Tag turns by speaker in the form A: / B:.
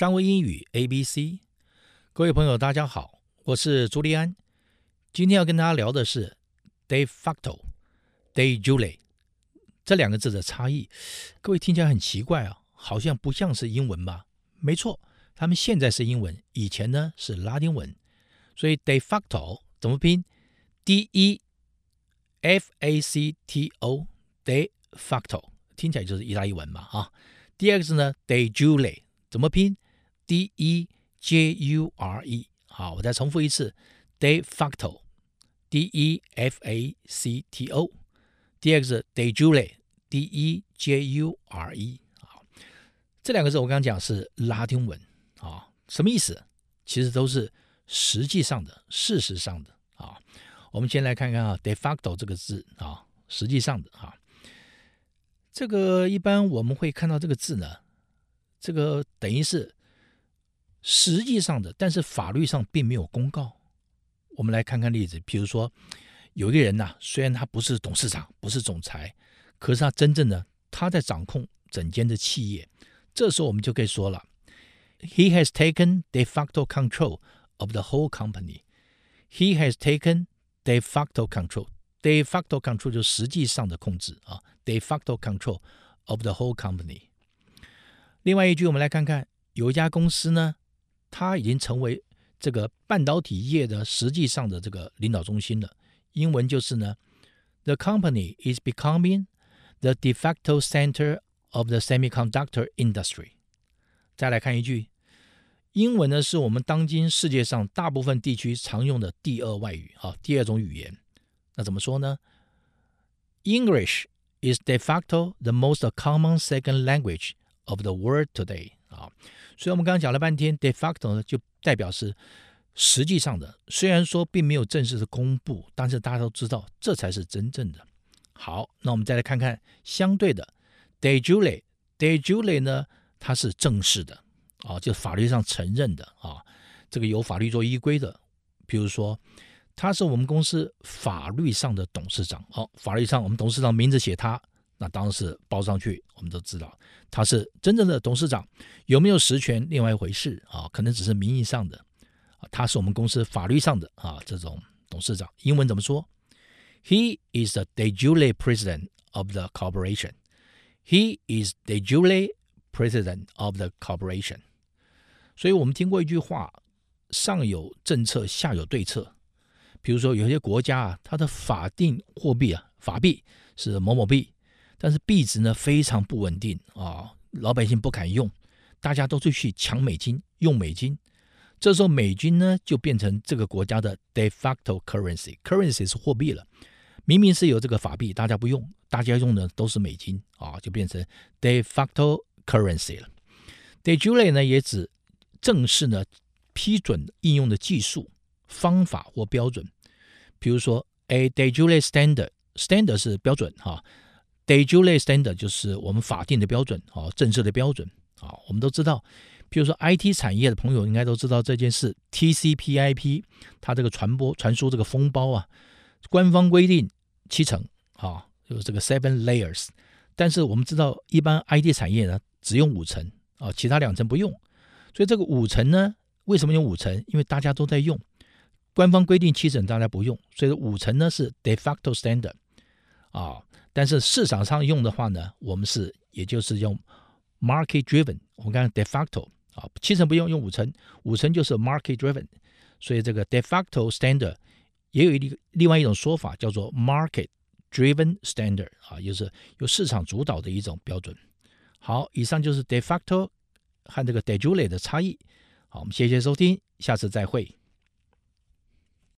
A: 商务英语 A B C，各位朋友，大家好，我是朱利安。今天要跟大家聊的是 de facto、de jure 这两个字的差异。各位听起来很奇怪啊，好像不像是英文吧？没错，他们现在是英文，以前呢是拉丁文。所以 de facto 怎么拼？D E F A C T O，de facto 听起来就是意大利文嘛啊。第二个字呢，de jure。怎么拼？D E J U R E。好，我再重复一次：de facto，D E F A C T O。第二个是 de jure，D E J U R E。好，这两个字我刚刚讲是拉丁文啊，什么意思？其实都是实际上的、事实上的啊。我们先来看看啊，de facto 这个字啊，实际上的啊，这个一般我们会看到这个字呢。这个等于是实际上的，但是法律上并没有公告。我们来看看例子，比如说有一个人呐、虽然他不是董事长，不是总裁，可是他真正的他在掌控整间的企业。这时候我们就可以说了：He has taken de facto control of the whole company. He has taken de facto control. De facto control 就是实际上的控制啊，de facto control of the whole company。另外一句，我们来看看，有一家公司呢，它已经成为这个半导体业的实际上的这个领导中心了。英文就是呢，The company is becoming the de facto center of the semiconductor industry。再来看一句，英文呢是我们当今世界上大部分地区常用的第二外语啊，第二种语言。那怎么说呢？English is de facto the most common second language of the world today 啊，所以我们刚刚讲了半天，de facto 呢就代表是实际上的，虽然说并没有正式的公布，但是大家都知道这才是真正的。好，那我们再来看看相对的，de jure，de jure 呢，它是正式的啊，就法律上承认的啊，这个有法律做依规的。比如说，他是我们公司法律上的董事长，哦，法律上我们董事长名字写他。那当时报上去，我们都知道他是真正的董事长，有没有实权另外一回事啊？可能只是名义上的啊，他是我们公司法律上的啊这种董事长。英文怎么说？He is the de jure president of the corporation. He is de jure president of the corporation. 所以我们听过一句话：上有政策，下有对策。比如说有些国家啊，它的法定货币啊，法币是某某币。但是币值呢非常不稳定啊，老百姓不敢用，大家都去抢美金，用美金。这时候美金呢就变成这个国家的 de facto currency，currency 是货币了。明明是有这个法币，大家不用，大家用的都是美金啊，就变成 de facto currency 了。de jure 呢也指正式呢批准应用的技术、方法或标准。比如说 a de jure standard，standard 是标准哈。De jure standard 就是我们法定的标准啊，正式的标准啊。我们都知道，比如说 IT 产业的朋友应该都知道这件事。TCP/IP 它这个传播传输这个封包啊，官方规定七层啊，就是这个 seven layers。但是我们知道，一般 IT 产业呢只用五层啊，其他两层不用。所以这个五层呢，为什么用五层？因为大家都在用，官方规定七层，大家不用，所以五层呢是 de facto standard 啊。但是市场上用的话呢，我们是也就是用 market driven。我们刚刚 de facto 啊，七成不用，用五成，五成就是 market driven。所以这个 de facto standard 也有一个另外一种说法叫做 market driven standard 啊，就是由市场主导的一种标准。好，以上就是 de facto 和这个 de jure 的差异。好，我们谢谢收听，下次再会。